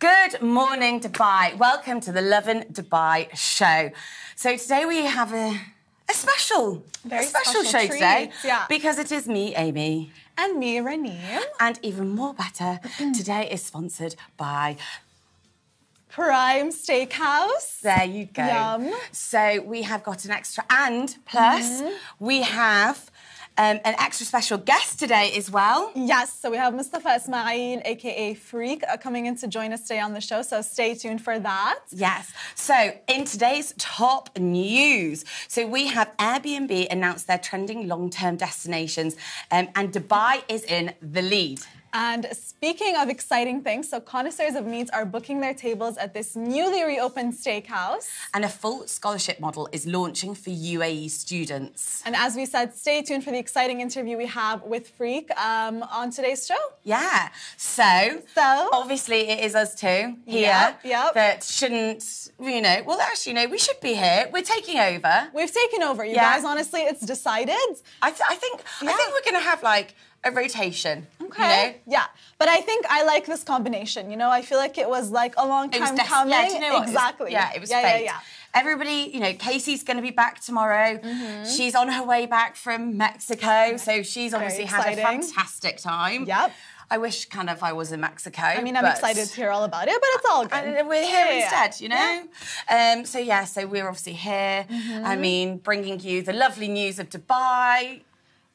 Good morning, Dubai. Welcome to the Lovin Dubai show. So today we have a, a special, Very a special, special show today yeah. because it is me, Amy, And me, Raneem. and even more better, mm. today is sponsored by. Prime Steakhouse. There you go. Yum. So we have got an extra, and plus mm-hmm. we have um, an extra special guest today as well. Yes, so we have Mustafa Ismail, aka Freek, uh, coming in to join us today on the show. So stay tuned for that. Yes. So, in today's top news, so we have Airbnb announced their trending long term destinations, um, and Dubai is in the lead. And speaking of exciting things, so connoisseurs of meat are booking their tables at this newly reopened steakhouse. And a full scholarship model is launching for UAE students. And as we said, stay tuned for the exciting interview we have with Freek um, on today's show. Yeah. So, So? obviously, it is us two here Yep, yep. that shouldn't, you know, well, actually, no, we should be here. We're taking over. We've taken over, you Yeah. guys. Honestly, it's decided. I, th- I think Yeah. I think we're going to have like a rotation. Okay. You know? Yeah, but I think I like this combination. You know, I feel like it was like a long time coming. Yeah, you know what? It was- Exactly. yeah, it was yeah, fate. yeah, yeah. Everybody, you know, Casey's going to be back tomorrow. She's on her way back from Mexico, so she's obviously had a fantastic time. Yep. I wish kind of I was in Mexico. I mean, I'm excited to hear all about it, but it's all good. And we're here Yeah, yeah, yeah. instead, you know? Um, so, yeah, so we're obviously here. Mm-hmm. I mean, bringing you the lovely news of Dubai.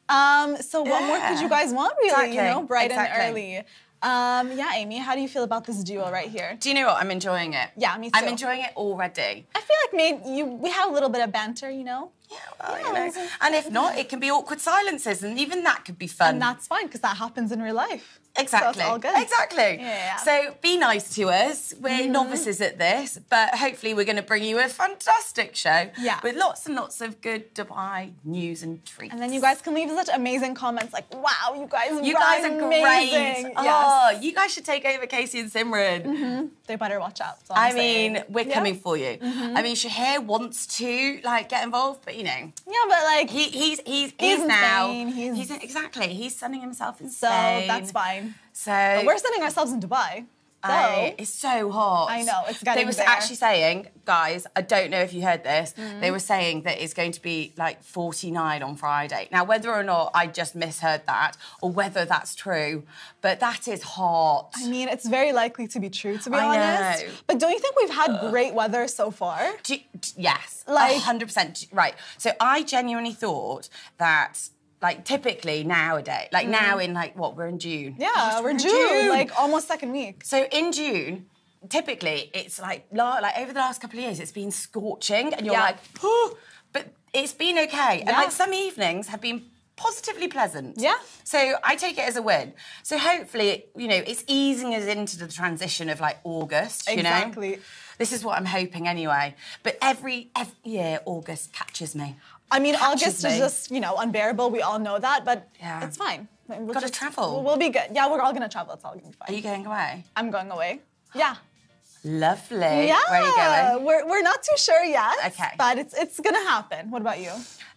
Um, so what more could you guys want, really? Exactly, You know, bright exactly. and early. Um, yeah, Amy, how do you feel about this duo right here? Do you know what? I'm enjoying it. Yeah, me I'm enjoying it already. I feel like maybe you we have a little bit of banter, you know, Yeah, well, Yeah, you know. And if not, it can be awkward silences, and even that could be fun. and that's fine because that happens in real life. Exactly. So it's all good. Exactly. Yeah. So be nice to us. We're mm-hmm. novices at this, but hopefully we're going to bring you a fantastic show Yeah. with lots and lots of good Dubai news and treats. And then you guys can leave such amazing comments like, "Wow, you guys, You guys are amazing. great. Yes. Oh, you guys should take over Casey and Simran. Mm-hmm. They better watch out. I mean, we're Yeah. Coming for you. Mm-hmm. I mean, Shahir wants to like get involved, but you know, Yeah, but like, he, he's he's He's he's now Spain, he's- exactly he's sending himself in so that's fine. So We're sending ourselves in Dubai. I- it's so hot. I know, it's getting. They were there. actually saying, guys, I don't know if you heard this. Mm. They were saying that it's going to be like 49 on Friday. Now, whether or not I just misheard that, or whether that's true, but that is hot. I mean, it's very likely to be true, to be I honest. know. But don't you think we've had great weather so far? Do you- yes, Like- like hundred percent. Right. So I genuinely thought that, like, typically nowadays, like now in like what we're in June. Mm. Yeah, Gosh, we're in June, like almost second week. So in June, typically it's like like over the last couple of years, it's been scorching, and you're Yeah. like, oh, but it's been okay. And like some evenings have been positively pleasant. Yeah. So I take it as a win. So hopefully, you know, it's easing us into the transition of like August. You know. Exactly. This is what I'm hoping anyway. But every every year, August catches me. I mean, August me. is just, you know, unbearable. We all know that, but Yeah. it's fine. We'll Gotta just- travel. We'll, we'll be good. Yeah, we're all gonna travel. It's all gonna be fine. Are you going away? I'm going away. Yeah. Lovely. Yeah. Where are you going? We're, we're not too sure yet. Okay. But it's it's gonna happen. What about you?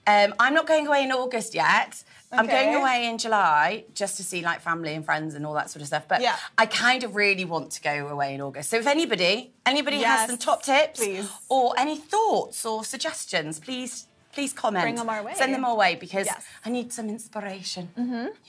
Um, I'm not going away in August yet. Okay. I'm going away in July just to see like family and friends and all that sort of stuff. But Yeah. I kind of really want to go away in August. So if anybody, anybody Yes, has some top tips please. or any thoughts or suggestions, please. Please comment. Bring them our way. Send them our way because Yes. I need some inspiration.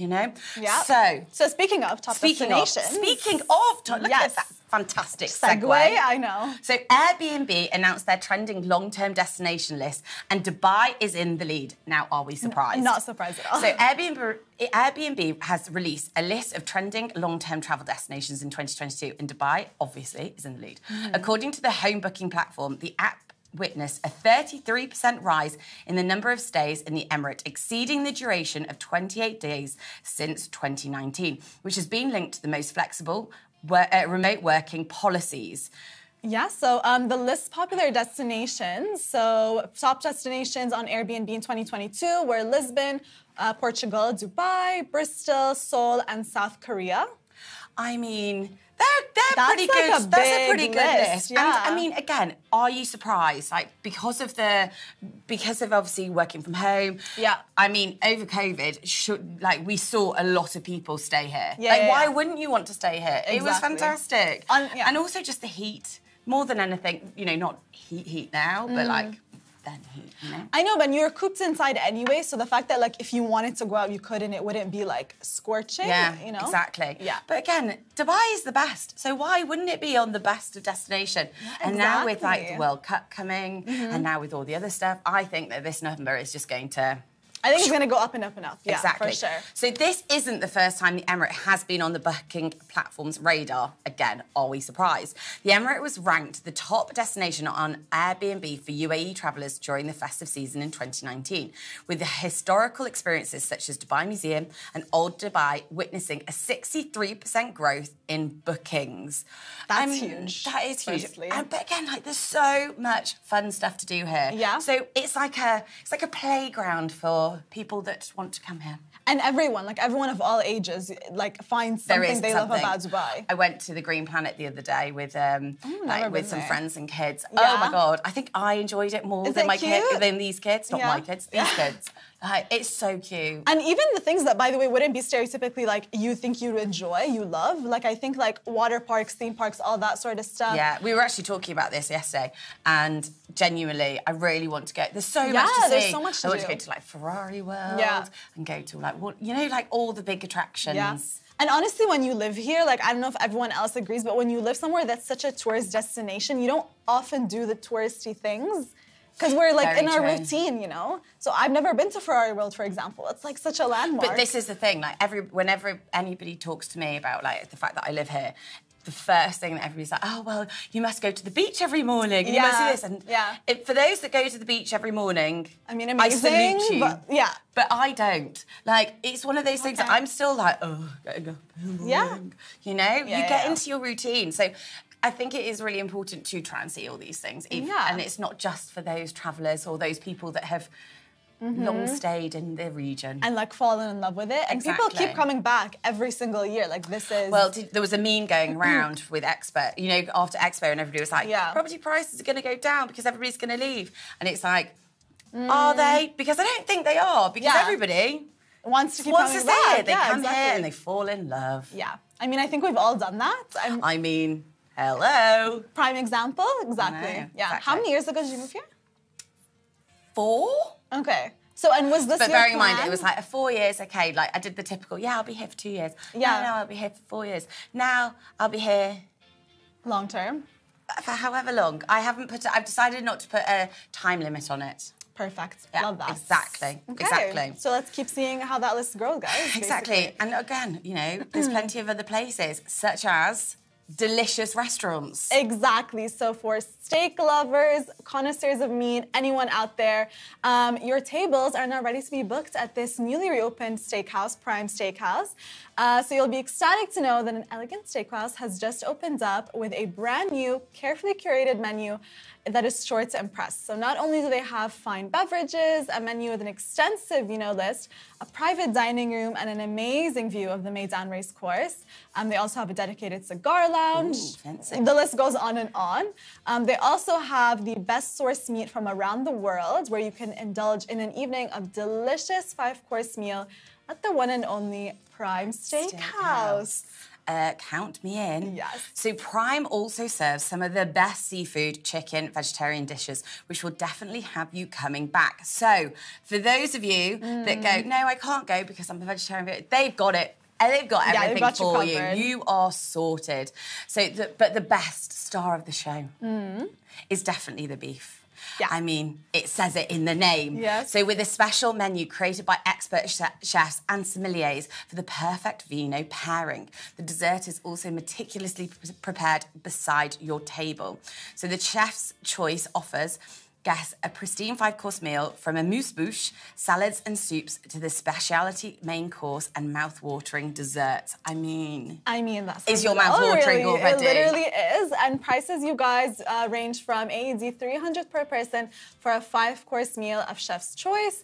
You know. Yeah. So So speaking of top speaking of destinations, speaking of, top- look Yes. at that fantastic segue, segue. I know. So Airbnb announced their trending long-term destination list, and Dubai is in the lead. Now, are we surprised? Not surprised at all. So Airbnb, Airbnb has released a list of trending long-term travel destinations in 2022, and Dubai obviously is in the lead. Mm-hmm. According to the home booking platform, the app witnessed a 33% rise in the number of stays in the emirate, exceeding the duration of 28 days since 2019, which has been linked to the most flexible wor- uh, remote working policies. Yeah, so um, the list popular destinations. So top destinations on Airbnb in 2022 were Lisbon, uh, Portugal, Dubai, Bristol, Seoul, and South Korea. I mean, they're They're That's pretty like good. a That's a pretty good list, list. yeah. And I mean, again, are you surprised? Like because of the, because of obviously working from home. Yeah. I mean, over COVID, should like we saw a lot of people stay here. Yeah, Like, yeah, why yeah. wouldn't you want to stay here? It was fantastic. Yeah. And also just the heat, more than anything. You know, not heat, heat now, Mm. but like then heat. You know. I know, but you're cooped inside anyway, so the fact that like if you wanted to go out, you could, and it wouldn't be like scorching. Yeah, you know exactly. Yeah. But again, Dubai is the best. So why wouldn't it be on the best of destination? and now with like the. World Cup coming and mm-hmm. now with all the other stuff, I think that this number is just going to I think it's gonna go up and up and up. Yeah, exactly. for sure. So this isn't the first time the Emirate has been on the booking platform's radar. Again, are we surprised? The Emirate was ranked the top destination on Airbnb for UAE travellers during the festive season in 2019, with the historical experiences such as Dubai Museum and Old Dubai witnessing a 63% growth in bookings. That's huge, That is huge. And, but again, like there's so much fun stuff to do here. Yeah. So it's like a it's like a playground for people that want to come here. And everyone, like everyone of all ages, like finds something they something. love about Dubai. I went to the Green Planet the other day with um, like, with some there. friends and kids. Yeah. Oh my god! I think I enjoyed it more Is than it my kid cute? than these kids. Not Yeah. my kids, these Yeah. kids. Like, it's so cute. And even the things that, by the way, wouldn't be stereotypically like you think you enjoy, you love. Like I think like water parks, theme parks, all that sort of stuff. Yeah, we were actually talking about this yesterday, and genuinely, I really want to go. There's so much Yeah, to see. there's so much to do. I want do. to go to like Ferrari World, Yeah. and go to like what you know, like all the big attractions. Yeah. And honestly, when you live here, like I don't know if everyone else agrees, but when you live somewhere that's such a tourist destination, you don't often do the touristy things. Because we're like Very in our true. routine, you know? So I've never been to Ferrari World, for example. It's like such a landmark. But this is the thing, like every whenever anybody talks to me about like the fact that I live here, the first thing that everybody's like, oh well, you must go to the beach every morning. and You must do Yeah, this. And yeah. it, for those that go to the beach every morning, I mean, amazing, I salute you. but yeah. But I don't. Like it's one of those things that I'm still like, oh, getting up Yeah. You know, you yeah, get yeah. into your routine. So I think it is really important to try and see all these things. If- Yeah. And it's not just for those travellers or those people that have long stayed in the region. Mm-hmm. and like fallen in love with it. And people keep coming back every single year. Like this is Well, did, there was a meme going around with Expo, you know, after Expo, and everybody was like, Yeah. property prices are going to go down because everybody's going to leave. And it's like, Mm. are they? Because I don't think they are, because Yeah. everybody wants to keep wants to coming stay back. They yeah, come exactly. here and they fall in love. Yeah. I mean, I think we've all done that. I'm I mean, hello. prime example. Exactly. know, yeah. exactly. How many years ago did you move here? Four? Okay. So and was this But bearing in mind, it was like four years, okay, like I did the typical, yeah, I'll be here for two years. Yeah. No, no, I'll be here for four years. Now I'll be here long term. for however long. I haven't put, I've decided not to put a time limit on it. Perfect. Yeah, Love that. exactly, Okay. exactly. So let's keep seeing how that list grows, guys. Exactly. basically. And again, you know, there's plenty of other places, such as delicious restaurants. Exactly. So for steak lovers, connoisseurs of meat, anyone out there, um, your tables are now ready to be booked at this newly reopened steakhouse, Prime Steakhouse. Uh, so you'll be ecstatic to know that an elegant steakhouse has just opened up with a brand new, carefully curated menu that is sure to impress. So not only do they have fine beverages, a menu with an extensive, you know, list, a private dining room, and an amazing view of the Meydan Race Course. Um, they also have a dedicated cigar lounge. Ooh, fancy. The list goes on and on. Um, they also have the best source meat from around the world, where you can indulge in an evening of delicious five-course meal at the one and only Prime Steakhouse. Uh, count me in. Yes. So Prime also serves some of the best seafood, chicken, vegetarian dishes, which will definitely have you coming back. So for those of you that go, Mm. no, I can't go because I'm a vegetarian, they've got it. And they've got Yeah, they've everything got for you. You are sorted. So, the, but the best star of the show is definitely the beef. Yeah. I mean, it says it in the name. Yes. So, with a special menu created by expert ch- chefs and sommeliers for the perfect vino pairing, the dessert is also meticulously pre- prepared beside your table. So, the chef's choice offers guests a pristine five course meal from a mousse bouche, salads and soups to the specialty main course and mouth watering dessert. I mean, I mean, that's Is your mouth Oh, watering really, already? It literally is. And prices, you guys, uh, range from AED 300 per person for a five-course meal of chef's choice,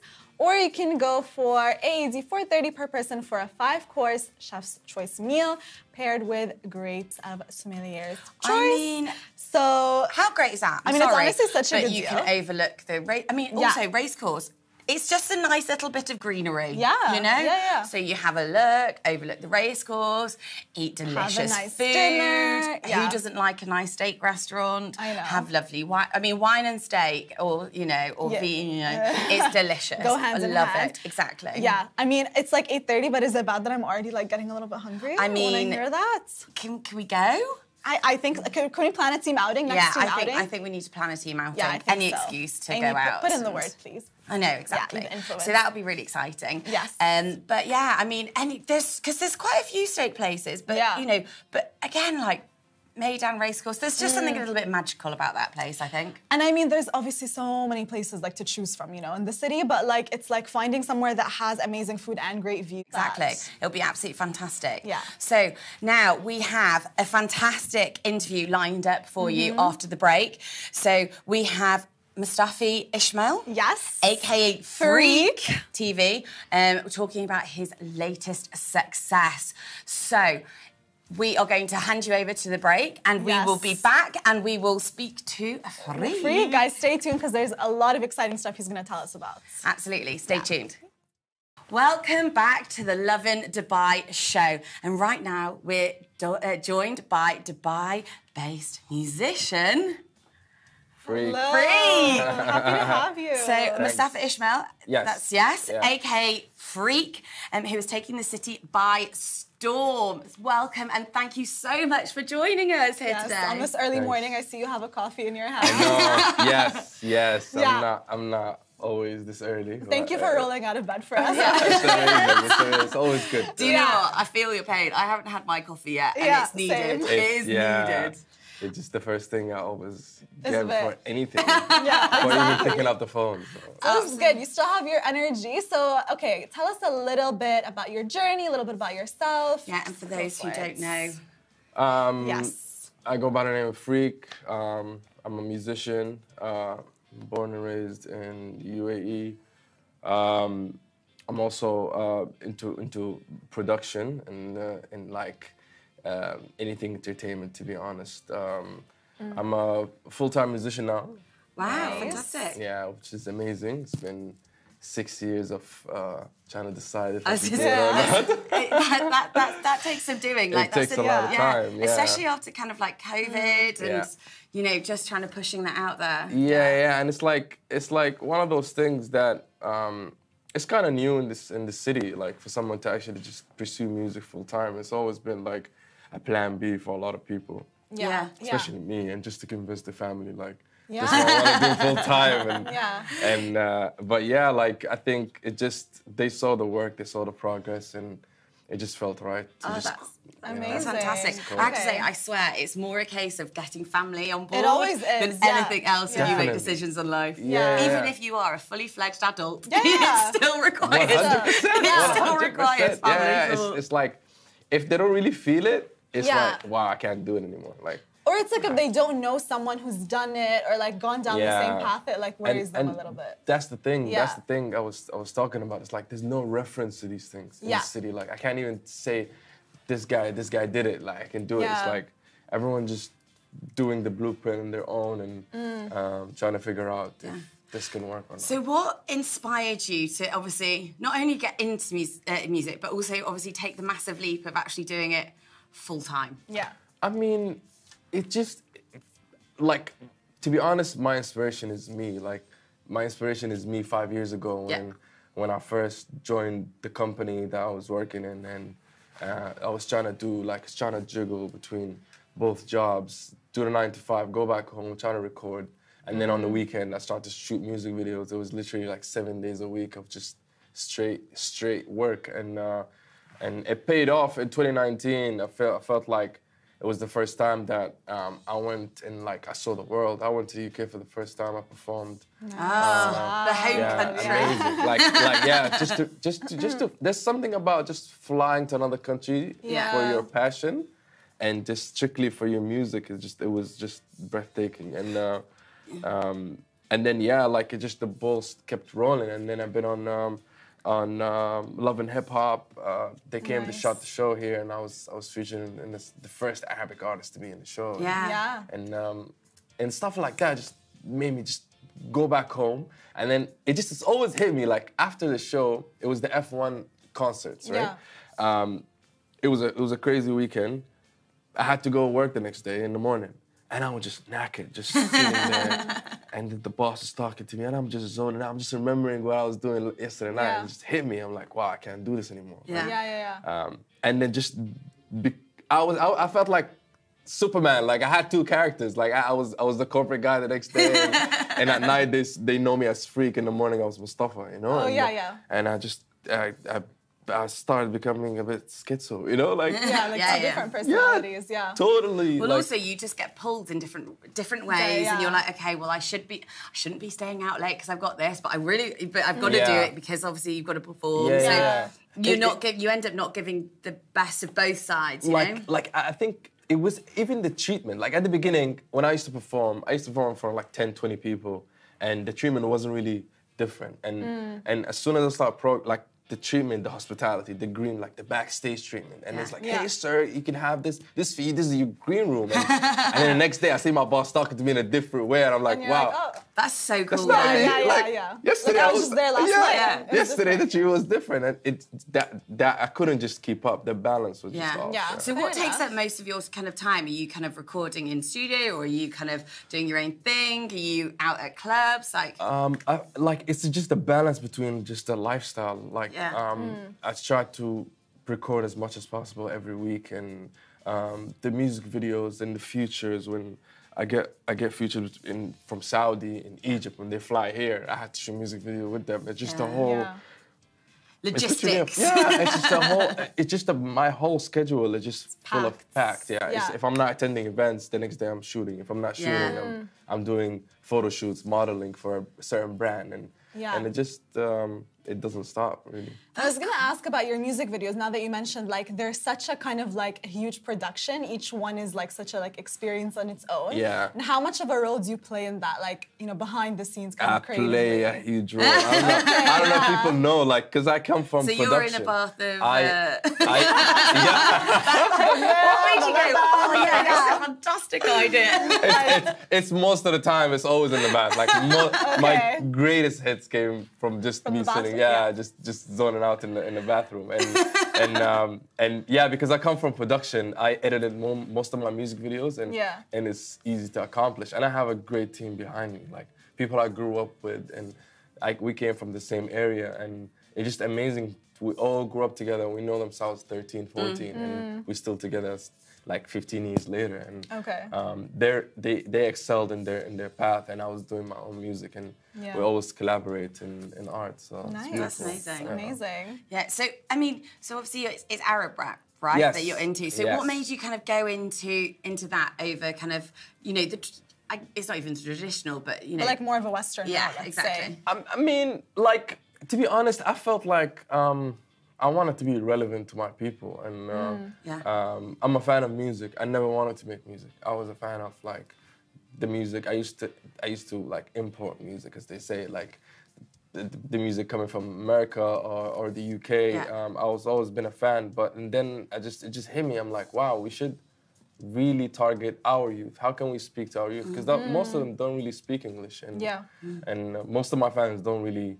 Or you can go for AED 430 per person for a five-course chef's choice meal paired with grapes of sommeliers choice. I mean, so how great is that? I'm I mean, it's honestly such a but good you deal. can overlook the race. I mean, Yeah. also race course. It's just a nice little bit of greenery. Yeah, You know? yeah, yeah. So you have a look, overlook the race course, eat delicious nice food. dinner, Who doesn't like a nice steak restaurant? I know. Have lovely wine. I mean, wine and steak, or, you know, or Yeah. vegan, you know, it's delicious. Go hands I in love hand. it. Exactly. yeah, I mean, it's like 8:30, but is it bad that I'm already like getting a little bit hungry I when mean- I hear that? Can, can we go? I, I think can, can we plan a team outing next yeah, team I think outing? I think we need to plan a team outing. yeah, I think Any so. excuse to Amy, go out. Put in the word, please. I know exactly. influence. so that would be really exciting. Yes. Um, but yeah, I mean, any there's because there's quite a few steak places, but Yeah. you know, but again, like Meydan Racecourse, there's just Mm. something a little bit magical about that place. I think. And I mean, there's obviously so many places like to choose from, you know, in the city. But like, it's like finding somewhere that has amazing food and great views. Exactly. That's- It'll be absolutely fantastic. Yeah. So now we have a fantastic interview lined up for Mm-hmm. you after the break. So we have Mustafa Ismail. Yes. aka Freek, Freek. TV, um, talking about his latest success. So, we are going to hand you over to the break, and we Yes. will be back, and we will speak to Freek. Free, guys, stay tuned because there's a lot of exciting stuff he's going to tell us about. Absolutely. Stay tuned. Welcome back to the Lovin Dubai show. And right now, we're uh, joined by Dubai based musician. Freek. Hello. Freek. Happy to have you. So Mustafa Ismail, Yes. that's yes, Yeah. aka Freek, um, who is taking the city by storm. Welcome and thank you so much for joining us here yes, today. on this early Thanks. morning, I see you have a coffee in your hand. Yes, yes. Yeah. I'm not. I'm not always this early. Thank you for rolling out of bed for us. It's amazing. It's, uh, it's always good. Do you Yeah. know what? I feel your pain. I haven't had my coffee yet, and Yeah, it's needed. same. It is needed. It's just the first thing I always get a for anything. Yeah, Or even picking up the phone. So. That was good. You still have your energy. So, okay, tell us a little bit about your journey, a little bit about yourself. Yeah, and for those who don't know, Um, Yes. I go by the name of Freek. Um, I'm a musician, uh, born and raised in UAE. Um, I'm also uh, into into production and uh, and like um anything entertainment. To be honest, um, I'm a full-time musician now. wow, Nice. fantastic. Yeah, which is amazing. It's been six years of uh, trying to decide if I I was should do it or not. That, that, that, that takes some doing. Like that's takes a lot of time, yeah. especially after kind of like COVID and Yeah. you know just trying to pushing that out there. Yeah, yeah, and it's like it's like one of those things that um, it's kind of new in this in the city. Like for someone to actually just pursue music full time, it's always been like a plan B for a lot of people, Yeah. Yeah. especially me, and just to convince the family like. Yeah. This is what I want to do full time, and Yeah. and uh, but yeah, like I think it just they saw the work, they saw the progress, and it just felt right. To Oh, just, that's you know, amazing. That's fantastic. Cool. I have to say, I swear, it's more a case of getting family on board always than yeah. anything else when you make decisions in life. Yeah. Even if you are a fully fledged adult, Yeah. it still requires. 100%, It still requires family Yeah, it's, it's like if they don't really feel it, it's Yeah. like wow, I can't do it anymore. Like Or it's like if they don't know someone who's done it or like gone down the same path, it like worries them a little bit. That's the thing. That's the thing I was I was talking about. It's like there's no reference to these things in Yeah. the city. Like I can't even say this guy this guy did it. Like I can do it. It's like everyone just doing the blueprint on their own and Mm. um, trying to figure out if this can work or not. So, what inspired you to obviously not only get into mus- uh, music, but also obviously take the massive leap of actually doing it full time? Yeah. I mean, it just like to be honest, my inspiration is me. Like my inspiration is me five years ago Yeah. when when I first joined the company that I was working in, and uh, I was trying to do like trying to juggle between both jobs, do the nine to five, go back home, try to record, and then on the weekend I started to shoot music videos. It was literally like seven days a week of just straight straight work, and uh, and it paid off in 2019. I felt I felt like it was the first time that um, I went and like I saw the world. I went to UK for the first time. I performed. Ah, the home Yeah, country. amazing. like, like, yeah, just to, just to, just to. There's something about just flying to another country Yeah. for your passion, and just strictly for your music. It just, it was just breathtaking, and uh, um, and then yeah, like it just the balls kept rolling, and then I've been on um, on um, Love and Hip Hop. Uh, they came to shot the show here, and I was I was featured in, in this, the first Arabic artist to be in the show. Yeah. Yeah. and um, and stuff like that just made me just go back home. And then it just it's always hit me like after the show, it was the F1 concerts, right? Um, it was a it was a crazy weekend. I had to go work the next day in the morning, and I was just knackered, just sitting there. And the boss is talking to me, and I'm just zoning out. I'm just remembering what I was doing yesterday night. Yeah. It just hit me. I'm like, wow, I can't do this anymore. Yeah. Yeah, yeah, yeah. Um, and then just, be, I was, I, I felt like Superman. Like I had two characters. Like I, I was, I was the corporate guy the next day, and, and at night they, they know me as Freek. In the morning I was Mustafa. You know. Oh, and, yeah, yeah. And I just, I, I, I started becoming a bit schizo. You know, like Yeah, like Yeah, two yeah. different personalities. Yeah. totally. Well, like, also you just get pulled in different different ways, yeah. and you're like, okay, well, I should be, I shouldn't be staying out late because I've got this, but I really, but I've got to do it because obviously you've got to perform. Yeah, so yeah. you're It- not it- give, you end up not giving the best of both sides. You like know? like I I think it was even the treatment. Like at the beginning, when I used to perform, I used to perform for like 10, 20 people, and the treatment wasn't really different. And Mm. and as soon as I start pro like the treatment, the hospitality, the green, like the backstage treatment, and it's Yeah. like, Yeah. hey sir, you can have this this for you. This is your green room. And, and then the next day, I see my boss talking to me in a different way, and I'm like, And you're wow. like, oh, That's so cool. not though. me. yeah, yeah, like, yeah. Yesterday Like, I was just there last yeah, night. Yeah. and it was Yesterday the different. treatment was different, and it that that I couldn't just keep up. The balance was just Yeah. off. Yeah. So Fair what takes up most of your kind of time? Are you kind of recording in studio, or are you kind of doing your own thing? Are you out at clubs? Like, Um, I, like it's just a balance between just the lifestyle. Like, Yeah. um, I try to record as much as possible every week, and um, the music videos and the futures when I get I get featured in from Saudi in Egypt when they fly here. I had to shoot music video with them. It's just a Yeah. whole. Yeah. It's logistics. yeah, it's just a whole. It's just a, my whole schedule is just full of Packed. packed. Yeah, It's- Yeah. if I'm not attending events, the next day I'm shooting. If I'm not shooting. I'm, I'm doing photo shoots, modeling for a certain brand, and Yeah. and it just um, it doesn't stop really. I was gonna ask about your music videos. Now that you mentioned, like, there's such a kind of like huge production. Each one is like such a like experience on its own. Yeah. And how much of a role do you play in that? Like, you know, behind the scenes kind I of crazy. play a huge role. I don't know, I don't know if people know, like, cause I come from So you're in a bath of. I, uh, I, yeah. what you go? Oh yeah, that's a fantastic idea. it's, it's, it's most of the time it's always in the bath. Like mo- my greatest hits came from just From me the sitting, yeah, yeah. just just zoning out in the in the bathroom, and and um, and yeah, because I come from production, I edited mo- most of my music videos, and Yeah. and it's easy to accomplish, and I have a great team behind me, like people I grew up with, and I, we came from the same area, and it's just amazing. We all grew up together. We know themselves 13, 14, and we're still together. Like 15 years later, and Okay. um, they're, they they excelled in their in their path, and I was doing my own music, and Yeah. we always collaborate in, in art. So it's Nice. beautiful. amazing. Yeah. Amazing. Yeah. So I mean, so obviously it's, it's Arab rap, right? Yes. That you're into. So Yes. what made you kind of go into into that over kind of you know the I, it's not even traditional, but you know But like more of a Western yeah route, let's exactly. say. I, I mean, like to be honest, I felt like um, I wanted to be relevant to my people, and uh, Yeah. um, I'm a fan of music. I never wanted to make music. I was a fan of like the music. I used to I used to like import music, as they say, like the, the music coming from America or, or the UK. Yeah. Um, I was always been a fan, but and then I just it just hit me. I'm like, wow, we should really target our youth. How can we speak to our youth? Because most of them don't really speak English, and Yeah. and uh, most of my fans don't really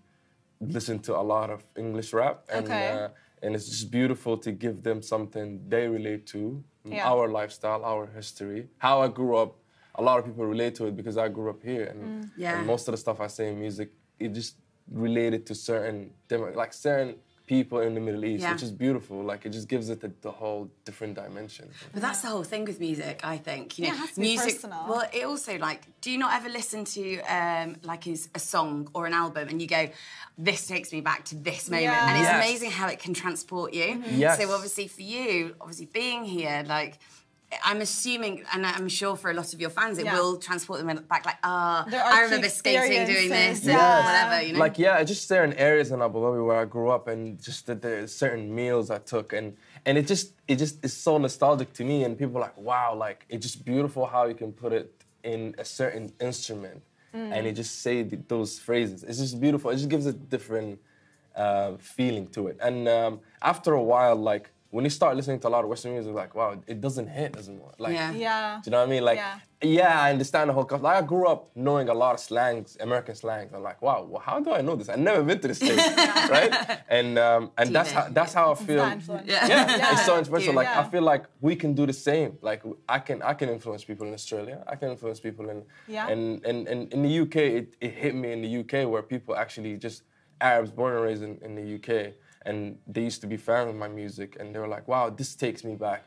listen to a lot of English rap, and Okay. uh, and it's just beautiful to give them something they relate to, Yeah. our lifestyle, our history, how I grew up. A lot of people relate to it because I grew up here, and, Yeah. and most of the stuff I say in music, it just related to certain demo, like certain people in the Middle East, Yeah. which is beautiful. Like it just gives it the, the whole different dimension. But that's the whole thing with music, I think. You know, Yeah, it has to be music. personal. Well, it also like, do you not ever listen to um, like is a song or an album and you go, "This takes me back to this moment," Yeah. and it's Yes. amazing how it can transport you. Yes. So obviously for you, obviously being here, like. I'm assuming, and I'm sure for a lot of your fans, it Yeah. will transport them back. Like, ah, Their I remember skating, doing this, experiences, and yeah. whatever. You know, Like yeah, just certain areas in Abu Dhabi where I grew up, and just that there's certain meals I took, and and it just it just is so nostalgic to me, and people are like wow, like it's just beautiful how you can put it in a certain instrument, and it just say th- those phrases. It's just beautiful. It just gives a different uh, feeling to it. And um, after a while, like when you start listening to a lot of Western music, like wow, it doesn't hit as much. Like, Yeah. Yeah. do you know what I mean? Like, Yeah. yeah, I understand the whole concept. Like, I grew up knowing a lot of slangs, American slangs. I'm like, wow, well, how do I know this? I've never been to the States, right? And um, and that's how that's how I feel. that influence. Yeah. Yeah, it's so influential. Like I feel like we can do the same. Like I can I can influence people in Australia. I can influence people in Yeah. and and, and in the UK it, it hit me in the UK where people actually just Arabs born and raised in, in the UK and they used to be fans of my music and they were like, wow, this takes me back.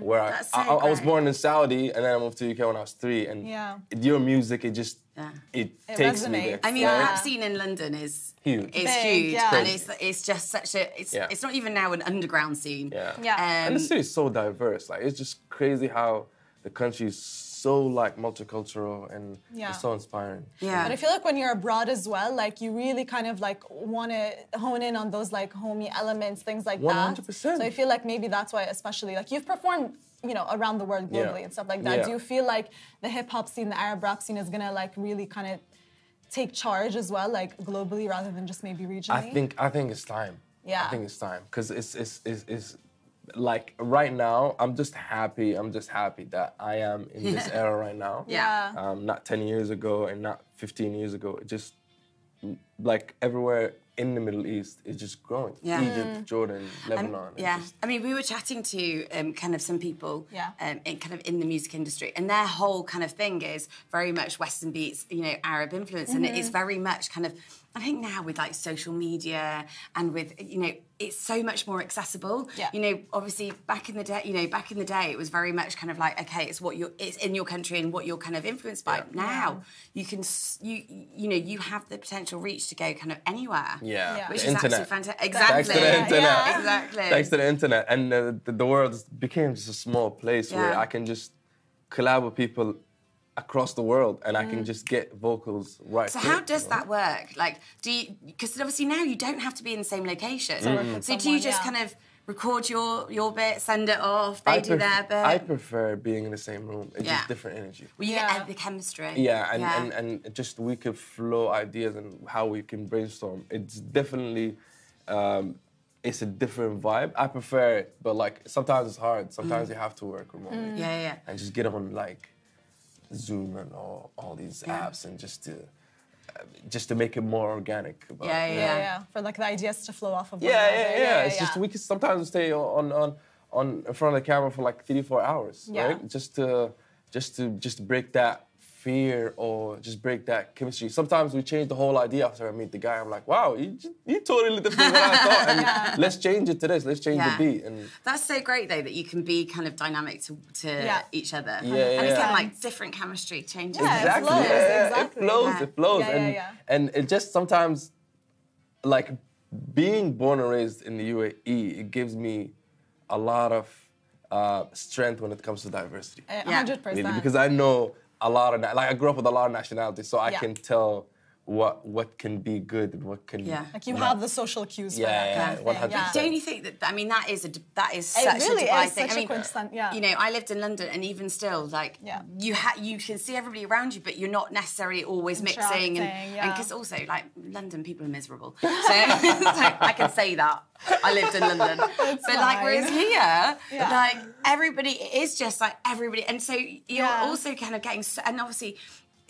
Where I, so I, I was born in Saudi and then I moved to the UK when I was three and Yeah. your music it just Yeah. it, It takes me there. I mean, Yeah. the rap scene in London is Huge. It's Big, huge, yeah. and it's it's just such a it's Yeah. it's not even now an underground scene. Yeah. Yeah. Um, and the city is so diverse. Like it's just crazy how the country is so like multicultural and Yeah. it's so inspiring. yeah. But I feel like when you're abroad as well, like you really kind of like want to hone in on those like homey elements, things like that. 100%. So I feel like maybe that's why, especially like you've performed, you know, around the world Yeah. globally and stuff like that. Yeah. Do you feel like the hip hop scene, the Arab rap scene, is gonna like really kind of take charge as well, like globally rather than just maybe regionally? I think I think it's time. Yeah. I think it's time because it's, it's it's it's like right now I'm just happy. I'm just happy that I am in this era right now. Yeah. Um, not 10 years ago and not 15 years ago. It just like everywhere in the Middle East is just growing. Yeah. Egypt, Jordan, Um, Lebanon. it's yeah, just- I mean, we were chatting to um, kind of some people, Yeah. um, in kind of in the music industry, and their whole kind of thing is very much Western beats, you know, Arab influence, and it Mm-hmm. is very much kind of. I think now with like social media and with you know, it's so much more accessible. Yeah. You know, obviously back in the day, you know, back in the day, it was very much kind of like, okay, it's what you're, it's in your country and what you're kind of influenced by. Now you can, you you know, you have the potential reach to go kind of anywhere. Yeah. Yeah. Which The is internet. absolutely fantastic. Thanks Exactly. to the internet. Yeah. Exactly. Thanks to the internet. And uh, the, the world became just a small place where I can just collab with people across the world and I Mm. can just get vocals right So quick, how does you know? that work? Like, do you? Because obviously now you don't have to be in the same location. work with So do you just yeah. kind of record your your bit, send it off, they I do pref- their bit? I prefer being in the same room. It's Yeah. just different energy. well, you Yeah. get the chemistry. Yeah, and, And, and just we could flow ideas and how we can brainstorm. It's definitely, um, it's a different vibe. I prefer it, but like sometimes it's hard. Sometimes Mm. you have to work remotely yeah, yeah, yeah. and just get on like Zoom and all, all these Yeah. apps and just to uh, just to make it more organic. But, Yeah, yeah, yeah. yeah, for like the ideas to flow off of yeah, another. yeah, yeah. It's just we can sometimes stay on on on in front of the camera for like three four hours, Yeah. right? Just to just to just to break that fear or just break that chemistry. Sometimes we change the whole idea after I meet the guy. I'm like, wow, you you totally different than what I thought, and let's change it to this. Let's change Yeah. the beat and. That's so great though that you can be kind of dynamic to, to Yeah. each other. Yeah, yeah, and again, yeah. like different chemistry changes. Yeah, it exactly. flows, yeah, yeah, exactly. It flows. Yeah. It flows. Yeah, yeah, and yeah. and it just sometimes, like, being born and raised in the UAE, it gives me a lot of uh, strength when it comes to diversity. A Yeah. hundred Really, percent. because I know a lot of like I grew up with a lot of nationalities, so I Yeah. can tell what what can be good and what can Yeah. like you not. have the social cues for Yeah, that yeah, kind of yeah, thing. 100%. Don't you think that? I mean, that is a that is It such really a Dubai is thing. such I a mean, quintessent- yeah. you know, I lived in London, and even still, like Yeah. you ha- you can see everybody around you, but you're not necessarily always mixing, and Interacting, yeah. because also like London people are miserable, so like, I can say that I lived in London, but like whereas here, Yeah. like everybody is just like everybody, and so you're Yeah. also kind of getting, so, and obviously.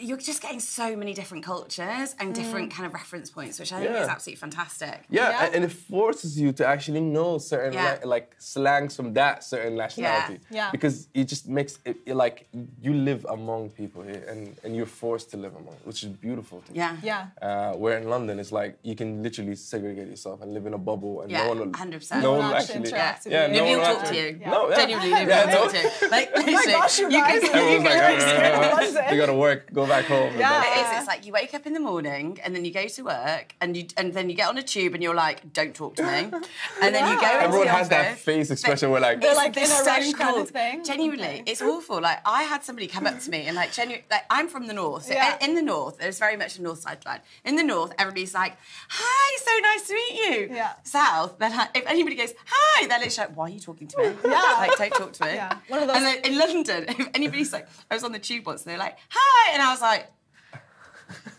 You're just getting so many different cultures and different kind of reference points, which I think Yeah. is absolutely fantastic. Yeah, Yeah. and- and it forces you to actually know certain Yeah. la- like slangs from that certain nationality. Yeah. Because it just makes it, it like you live among people here, and, and you're forced to live among, which is beautiful. To me. Yeah. Yeah. Uh, where in London, it's like you can literally segregate yourself and live in a bubble, and Yeah, no one will, 100%. no No one one will actually actually, interact with yeah, you. no Nobody one will will talk to actually- you. No, yeah. Genuinely, nobody Yeah, will no. talk to you. Like, Oh my literally, gosh, you you guys can- are Everyone's like, London. "Uh, you gotta work, go back home. Yeah. It is. It's like you wake up in the morning and then you go to work and you and then you get on a tube and you're like, "Don't talk to me," and then you go. into Everyone the has that face expression where like, They're It's like in a so rush kind of thing. Genuinely, it's awful. Like I had somebody come up to me and like genuinely, like I'm from the north. So Yeah. In the north, there's very much a north side line. In the north, everybody's like, "Hi, so nice to meet you." Yeah. South, then like, if anybody goes, "Hi," they're literally like, "Why are you talking to me?" Yeah. Like, don't talk to me. Yeah. One of those- And then in London, if anybody's like, I was on the tube once and they're like, "Hi," and I was like.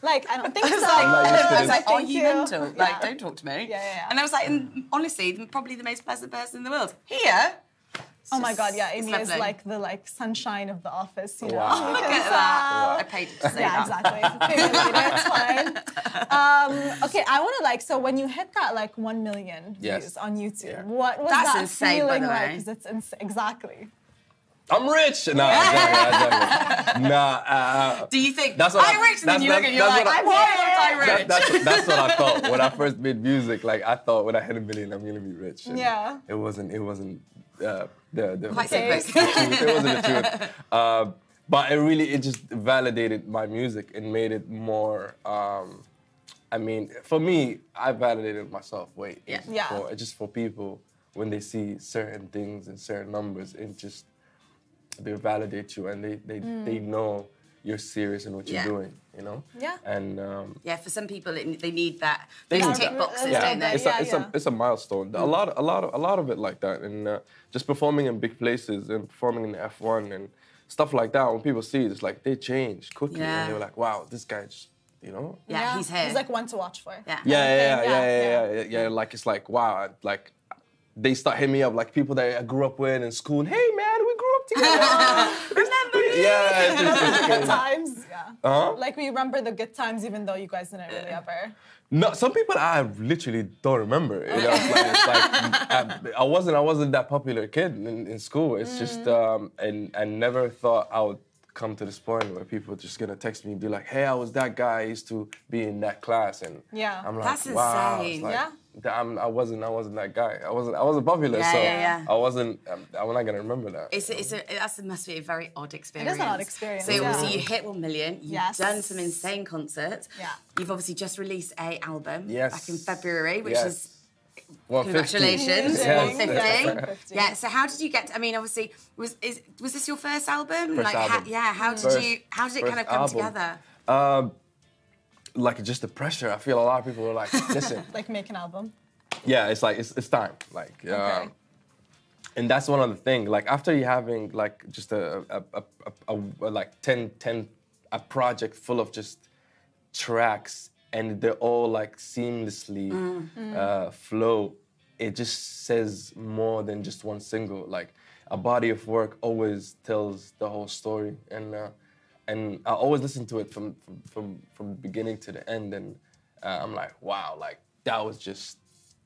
Like, I don't think I was so. like, not I was like, are you you. mental? Like, Yeah. don't talk to me. Yeah, yeah, yeah. And I was like, and honestly, probably the most pleasant person in the world. Here. Oh my God, yeah, it's Amy is like the like sunshine of the office, you know. Wow. You Look at that. tell. I paid you to say Yeah, that. exactly. Pay me later, it's fine. Um, okay, I want to like. So when you hit that like one million Yes. views on YouTube, Yeah. what was That's that insane, by feeling the like? Because it's ins- exactly. I'm rich. No, exactly, Nah, uh, Do you think That's what I'm I- rich? And then you look and you're like, I- why aren't I that, rich? that's, that's what I thought when I first made music. Like I thought when I hit a million, I'm gonna be rich. And Yeah. It wasn't. It wasn't. Uh, the, the, Quite the- truth. It wasn't the truth. Uh, but it really, it just validated my music and made it more. Um, I mean, for me, I validated myself. Wait, Yeah. Yeah. For, just for people when they see certain things and certain numbers, it just they validate you and they they, they know you're serious in what you're doing. You know. Yeah. And um, Yeah, for some people, it, they need that. They need tick that. boxes, Yeah, don't they? it's Yeah, a it's yeah. a it's a milestone. A lot a lot of, a lot of it like that, and uh, just performing in big places and performing in the F1 and stuff like that. When people see it, it's like they change quickly, Yeah. and they're like, "Wow, this guy just." You know? Yeah, he's here. He's like one to watch for. Yeah. Yeah, yeah, yeah, Okay, yeah, yeah, yeah, yeah, yeah, yeah. Like it's like wow, like they start hitting me up, like people that I grew up with in school. Hey, man, we grew up together. Remember me? yeah, it's just, it's Good times. Yeah. Uh-huh. Like we remember the good times, even though you guys didn't really ever. No, some people I literally don't remember. You know, it's like, it's like I, I wasn't I wasn't that popular kid in, in school. It's just um, and I never thought I would come to this point where people are just gonna text me and be like, "Hey, I was that guy. I used to be in that class," and Yeah. I'm like, That's "Wow." Insane. like, Yeah. that I'm, I wasn't I wasn't that guy. I wasn't I wasn't popular, Yeah, so yeah, yeah. I wasn't. Um, I'm not gonna remember that. It's a, it's a, that's that must be a very odd experience. an odd experience, So yeah. obviously you hit one million. You've Yes. done some insane concerts. Yeah. You've obviously just released a album Yes. back in February, which Yes. is 150. Congratulations, Amazing. one fifty. Yeah. So how did you get? To, I mean, obviously, was is was this your first album? First like, album. How, yeah. How did First- you? How did it kind of come album. together? Um, like just the pressure. I feel a lot of people are like, listen. Like make an album. yeah, it's like it's, it's time. Like, Okay. um, and that's one other thing. Like after you having like just a a, a, a, a, like 10, 10 a project full of just tracks and they're all like seamlessly uh, flow. It just says more than just one single. Like a body of work always tells the whole story, and uh, and I always listen to it from from from, from beginning to the end, and uh, I'm like, wow, like that was just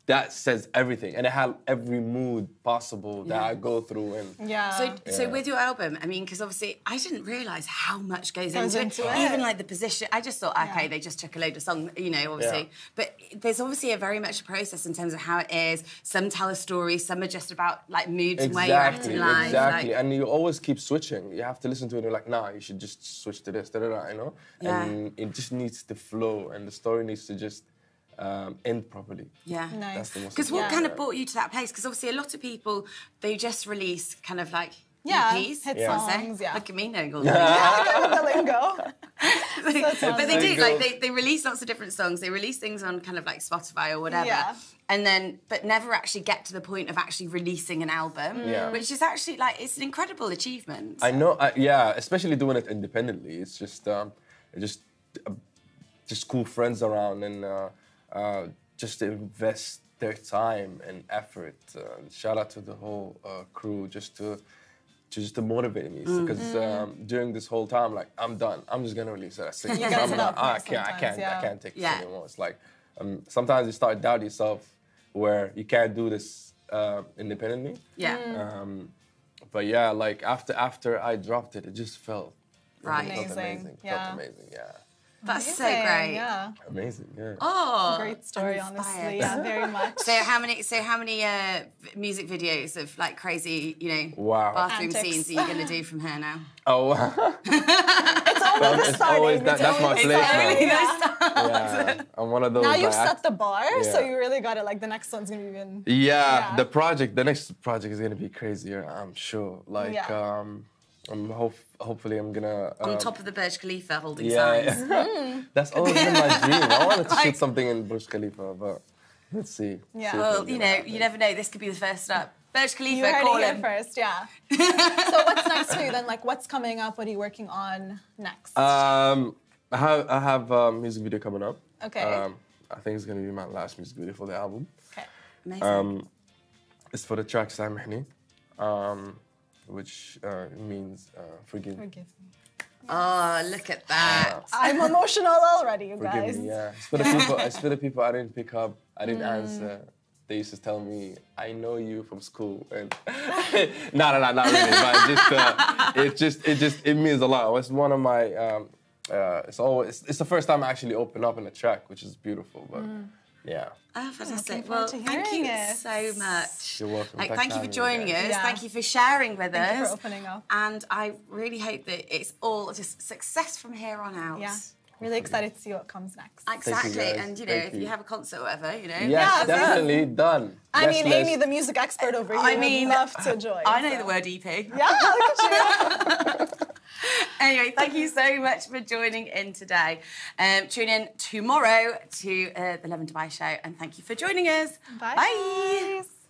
that says everything, and it had every mood possible that Yeah. I go through, and Yeah. So, so with your album, I mean, because obviously I didn't realize how much goes, Goes into, into it. it. Even like the position, I just thought, okay, Yeah. they just took a load of songs, you know, obviously. Yeah. But there's obviously a very much a process in terms of how it is. Some tell a story, some are just about like moods and where you're acting live. Exactly, Like, and you always keep switching. You have to listen to it and you're like, nah, you should just switch to this, da da da, you know? Yeah. And it just needs to flow and the story needs to just um, end properly. yeah. Nice. That's the most Because what Yeah. kind of brought you to that place? Because obviously a lot of people, they just release kind of like Yeah, EPs. hit I say. songs, yeah. Look at me knowing all the that. lingo. but they do, like they, they release lots of different songs. They release things on kind of like Spotify or whatever. Yeah. And then, but never actually get to the point of actually releasing an album, Yeah. which is actually like it's an incredible achievement. I know, I, yeah, especially doing it independently. It's just, um, just, uh, just cool friends around and uh, uh, just to invest their time and effort. Uh, shout out to the whole uh, crew just to, just to motivate me because um, during this whole time, like I'm done. I'm just gonna release it. You get I'm not, that I can't, I can't, yeah. I can't take this Yeah. anymore. It's like um, sometimes you start doubt yourself where you can't do this uh, independently. yeah. Um, but yeah, like after after I dropped it, it just felt Right. Felt Amazing, amazing. yeah. Felt amazing. Yeah. That's so great. Yeah. Amazing. Yeah. Oh, Great story, honestly. Yeah, very much. So how many? So how many uh, music videos of like crazy, you know, Wow. bathroom Antics. scenes are you going to do from here now? Oh, It's always it's starting. always that, It's that's my always place now. starting. Yeah. I'm one of those. Now you've set the bar, so you really got it. Like the next one's gonna be even. yeah, Yeah. the project, the next project is gonna be crazier. I'm sure. Like, Yeah. um, I'm hope, hopefully I'm gonna. On um, top of the Burj Khalifa, holding Yeah, signs. that's always been my dream. I wanted to shoot something in Burj Khalifa, but let's see. Yeah. See Well, you know, happen. you never know. This could be the first step. Burj Khalifa, You heard call it here him. first, yeah. so what's next for you then? Like, what's coming up? What are you working on next? Um, I have I have a music video coming up. Okay. Um, I think it's gonna be my last music video for the album. Okay. Amazing. Um, it's for the track Samihni, um, which uh, means uh, forgive, Forgive me. oh, look at that. I'm emotional already, you forgive guys. me. Yeah, it's for the people. It's for the people I didn't pick up. I didn't Mm. answer. They used to tell me, "I know you from school," and no, no, no, not really. But it just, uh, it just, it just, it means a lot. It's one of my. Um, uh, it's always. It's the first time I actually open up in a track, which is beautiful. But Mm. Yeah. Oh, fantastic. forward Well, thank you hearing it. so much. You're welcome. Like, thank you for joining us. Yeah. Thank you for sharing with Thank you us. for opening up. And I really hope that it's all just success from here on out. Yeah. Really excited to see what comes next. Exactly. guys. And, you know, Thank if you. you. have a concert or whatever, you know. Yes, Yeah, definitely done. I Guest mean, Amy, list. the music expert over here, I would mean, love to join. I know so. the word EP. Yeah, look at you. Anyway, thank you so much for joining in today. Um, tune in tomorrow to uh, the Lovin Dubai show, and thank you for joining us. Bye. Bye.